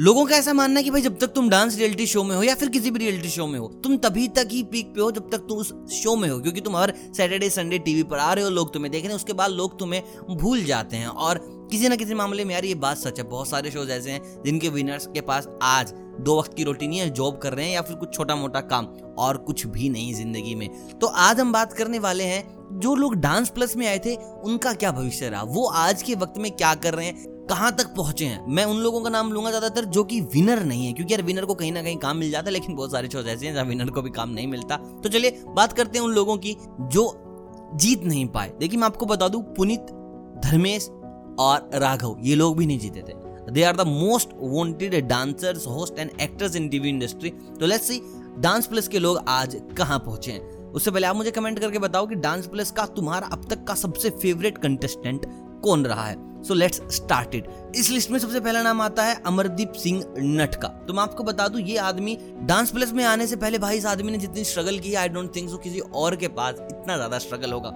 लोगों का ऐसा मानना है कि भाई जब तक तुम डांस रियलिटी शो में हो या फिर किसी भी रियलिटी शो में हो, तुम तभी तक ही पीक पे हो जब तक तुम उस शो में हो, क्योंकि तुम हर सैटरडे संडे टीवी पर आ रहे हो, लोग तुम्हें देख रहे हैं, उसके बाद लोग तुम्हें भूल जाते हैं। और किसी ना किसी मामले में यार ये बात सच है, बहुत सारे शोज़ ऐसे हैं जिनके विनर्स के पास आज दो वक्त की रोटी नहीं है जॉब कर रहे हैं या फिर कुछ छोटा मोटा काम और कुछ भी नहीं ज़िंदगी में। तो आज हम बात करने वाले हैं, जो लोग डांस प्लस में आए थे, उनका क्या भविष्य रहा? वो आज के वक्त में क्या कर रहे हैं? कहाँ तक पहुँचे हैं? मैं उन लोगों का नाम लूँगा ज़्यादातर जो कि विनर नहीं है, क्योंकि यार विनर को कहीं ना कहीं काम मिल जाता है, लेकिन बहुत सारे शोज़ ऐसे हैं जहाँ विनर को भी काम नहीं मिलता। तो चलिए, बात करते हैं उन लोगों की जो जीत नहीं पाए। देखिए, मैं आपको बता दूँ, पुनीत, धर्मेश और राघव, ये लोग भी नहीं जीते थे। They are the most wanted dancers host and actors in TV industry तो लेट्स सी डांस प्लस के लोग आज कहाँ पहुँचे हैं? उससे पहले आप मुझे कमेंट करके बताओ कि डांस प्लस का, तुम्हारा अब तक का सबसे फेवरेट कंटेस्टेंट कौन रहा है? सो लेट्स स्टार्ट इट इस लिस्ट में सबसे पहला नाम आता है अमरदीप सिंह नट का तो मैं आपको बता दूँ, ये आदमी डांस प्लस में आने से पहले भाई इस आदमी ने जितनी स्ट्रगल की आई डोंट थिंक सो किसी और के पास इतना ज़्यादा स्ट्रगल होगा।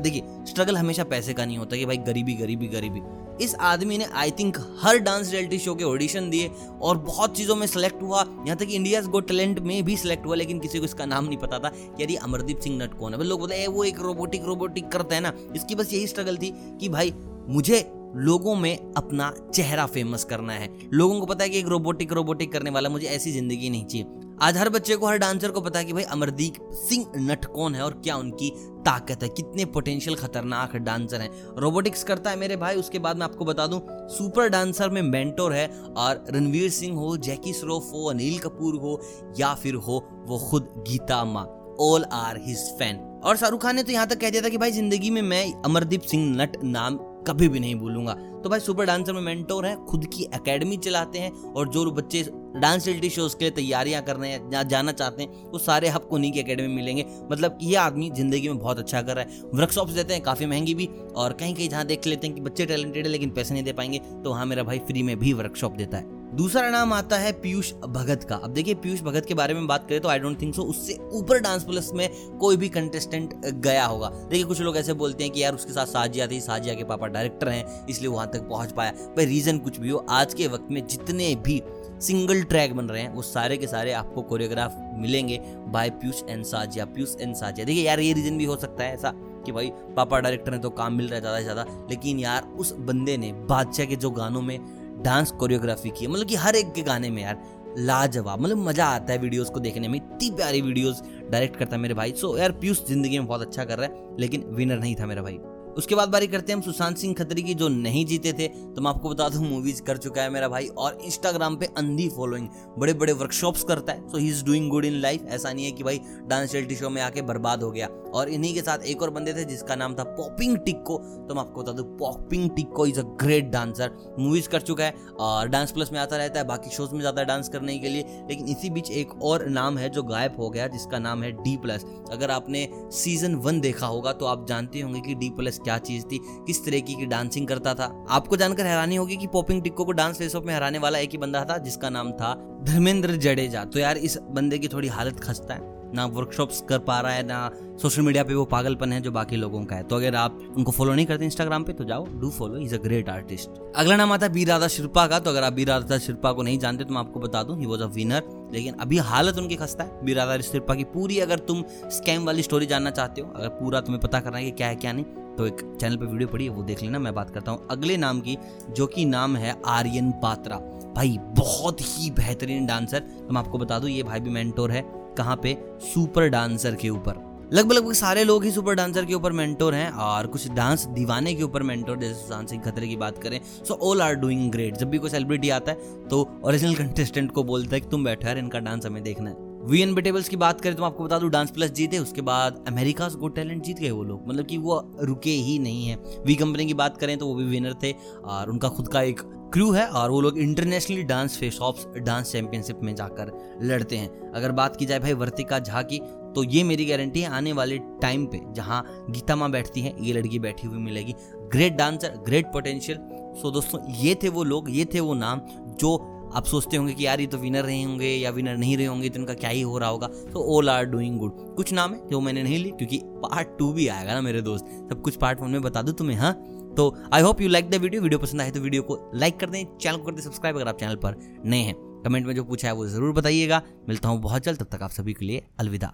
देखिए स्ट्रगल हमेशा पैसे का नहीं होता कि भाई गरीबी गरीबी गरीबी। इस आदमी ने आई थिंक हर डांस रियलिटी शो के ऑडिशन दिए और बहुत चीज़ों में सेलेक्ट हुआ। यहाँ तक इंडिया गो टैलेंट में भी सिलेक्ट हुआ, लेकिन किसी को इसका नाम नहीं पता था कि यार अमरदीप सिंह नट कौन है। लोग बोलते हैं वो एक रोबोटिक रोबोटिक करता है ना। इसकी बस यही स्ट्रगल थी कि भाई, मुझे लोगों में अपना चेहरा फ़ेमस करना है। लोगों को पता है कि एक रोबोटिक रोबोटिक करने वाला मुझे ऐसी ज़िंदगी नहीं चाहिए। आज हर बच्चे को, हर डांसर को पता है कि भाई अमरदीप सिंह नट कौन है और क्या उनकी ताकत है, कितने पोटेंशियल खतरनाक डांसर हैं। रोबोटिक्स करता है मेरे भाई, उसके बाद मैं आपको बता दूँ सुपर डांसर में मेंटोर है और रणवीर सिंह हो, जैकी श्रॉफ हो, अनिल कपूर हो या फिर हो, वो खुद गीता माँ। ऑल आर हिज फ़ैन और शाहरुख खान ने तो यहाँ तक कह दिया था कि भाई ज़िंदगी में मैं अमरदीप सिंह नट नाम कभी भी नहीं भूलूँगा। तो भाई सुपर डांसर में मेंटोर है, खुद की एकेडमी चलाते हैं और जो बच्चे डांस रियलिटी शोज़ के लिए तैयारियाँ कर रहे हैं, या जाना चाहते हैं, वो सारे हब उन्हीं की एकेडमी में मिलेंगे। मतलब ये आदमी ज़िंदगी में बहुत अच्छा कर रहा है। वर्कशॉप्स देते हैं, काफ़ी महँगी भी, और कहीं कहीं जहाँ देख लेते हैं कि बच्चे टैलेंटेड है लेकिन पैसे नहीं दे पाएँगे तो वहाँ मेरा भाई फ्री में भी वर्कशॉप देता है। दूसरा नाम आता है पीयूष भगत का। अब देखिए, पीयूष भगत के बारे में बात करें तो आई डोंट थिंक सो उससे ऊपर डांस प्लस में कोई भी कंटेस्टेंट गया होगा। देखिए, कुछ लोग ऐसे बोलते हैं कि यार, उसके साथ साजिया थी, साजिया के पापा डायरेक्टर हैं, इसलिए वहाँ तक पहुँच पाया। भाई रीजन कुछ भी हो, आज के वक्त में जितने भी सिंगल ट्रैक बन रहे हैं, वो सारे के सारे आपको कोरियोग्राफ मिलेंगे by Piyush and Sajiya, Piyush and Sajiya. देखिए, यार, ये रीजन भी हो सकता है ऐसा कि भाई, पापा डायरेक्टर ने तो काम मिल रहा है ज़्यादा से ज़्यादा, लेकिन यार, उस बंदे ने बादशाह के जो गानों में डांस कोरियोग्राफी की मतलब कि हर एक के गाने में यार लाजवाब मतलब मज़ा आता है वीडियोस को देखने में। इतनी प्यारी वीडियोस डायरेक्ट करता है मेरे भाई। सो यार पीयूष ज़िंदगी में बहुत अच्छा कर रहा है, लेकिन विनर नहीं था मेरा भाई। उसके बाद बारी करते हैं हम सुशांत सिंह खत्री की, जो नहीं जीते थे। तो मैं आपको बता दूँ मूवीज़ कर चुका है मेरा भाई और इंस्टाग्राम पे अंधी फॉलोइंग बड़े बड़े वर्कशॉप्स करता है। So he is doing good in life ऐसा नहीं है कि भाई डांस रियलिटी शो में आके बर्बाद हो गया। और इन्हीं के साथ एक और बंदे थे जिसका नाम था पॉपिंग टिक्को तो मैं आपको बता दूँ popping Tikko is a great dancer movies कर चुका है और डांस प्लस में आता रहता है। बाकी शोज़ में जाता है डांस करने के लिए। लेकिन इसी बीच एक और नाम है जो गायब हो गया, जिसका नाम है डी प्लस अगर आपने सीज़न वन देखा होगा तो आप जानते होंगे कि डी प्लस क्या चीज़ थी, किस तरीके की डांसिंग करता था। आपको जानकर हैरानी होगी कि पॉपिंग टिक्को को डांस फेस में हराने वाला एक ही बंदा था, जिसका नाम था धर्मेंद्र जडेजा। तो यार, इस बंदे की थोड़ी हालत खस्ता है। ना वर्कशॉप्स कर पा रहा है, ना सोशल मीडिया पे वो पागलपन है जो बाकी लोगों का है। तो अगर आप उनको फॉलो नहीं करते इंस्टाग्राम पे तो जाओ do follow is a great artist अगला नाम आता है बी राधा शिल्पा का। तो अगर आप बी राधा शिल्पा को नहीं जानते तो मैं आपको बता दूँ ही वॉज़ अ विनर लेकिन अभी हालत उनकी खस्ता है। बी राधा की पूरी अगर तुम स्कैम वाली स्टोरी जानना चाहते हो, अगर पूरा तुम्हें पता करना है कि क्या है, क्या नहीं तो एक चैनल पे वीडियो पड़ी है, वो देख लेना, मैं बात करता हूँ अगले नाम की, जो कि नाम है आर्यन पात्रा। भाई, बहुत ही बेहतरीन डांसर तो मैं आपको बता दूँ, ये भाई भी मेंटोर है, कहाँ पे? सुपर डांसर के ऊपर। लगभग लगभग सारे लोग ही सुपर डांसर के ऊपर मेंटोर हैं, और कुछ डांस दीवाने के ऊपर मेंटोर जैसे सुशांत सिंह खतरे की बात करें so all are doing great जब भी कोई सेलिब्रिटी आता है तो ओरिजिनल कंटेस्टेंट को बोलता है कि तुम बैठो यार, इनका डांस हमें देखना है। वी एन बेटेबल्स की बात करें तो आपको बता दूँ डांस प्लस जीते, उसके बाद अमेरिका गुड टैलेंट जीत गए वो लोग। मतलब कि वो रुके ही नहीं है। वी कंपनी की बात करें तो वो भी विनर थे और उनका खुद का एक क्रू है और वो लोग internationally dance face off dance championship में जाकर लड़ते हैं। अगर बात की जाए भाई वर्तिका झा की तो ये मेरी गारंटी है, आने वाले टाइम पे जहाँ गीता माँ बैठती है, ये लड़की बैठी हुई मिलेगी। Great dancer great potential so दोस्तों, ये थे वो लोग, ये थे वो नाम जो आप सोचते होंगे कि यार ये तो विनर रहे होंगे या विनर नहीं रहे होंगे तो इनका क्या ही हो रहा होगा। तो ऑल आर डूइंग गुड कुछ नाम है जो मैंने नहीं ली, क्योंकि पार्ट टू भी आएगा ना मेरे दोस्त। सब कुछ पार्ट वन में बता दूँ तुम्हें हाँ? तो I hope you like the video video पसंद आए तो वीडियो को लाइक कर दें चैनल को कर दें सब्सक्राइब अगर आप चैनल पर नए हैं। कमेंट में जो पूछा है वो ज़रूर बताइएगा। मिलता हूँ बहुत जल्द, तब तक आप सभी के लिए अलविदा।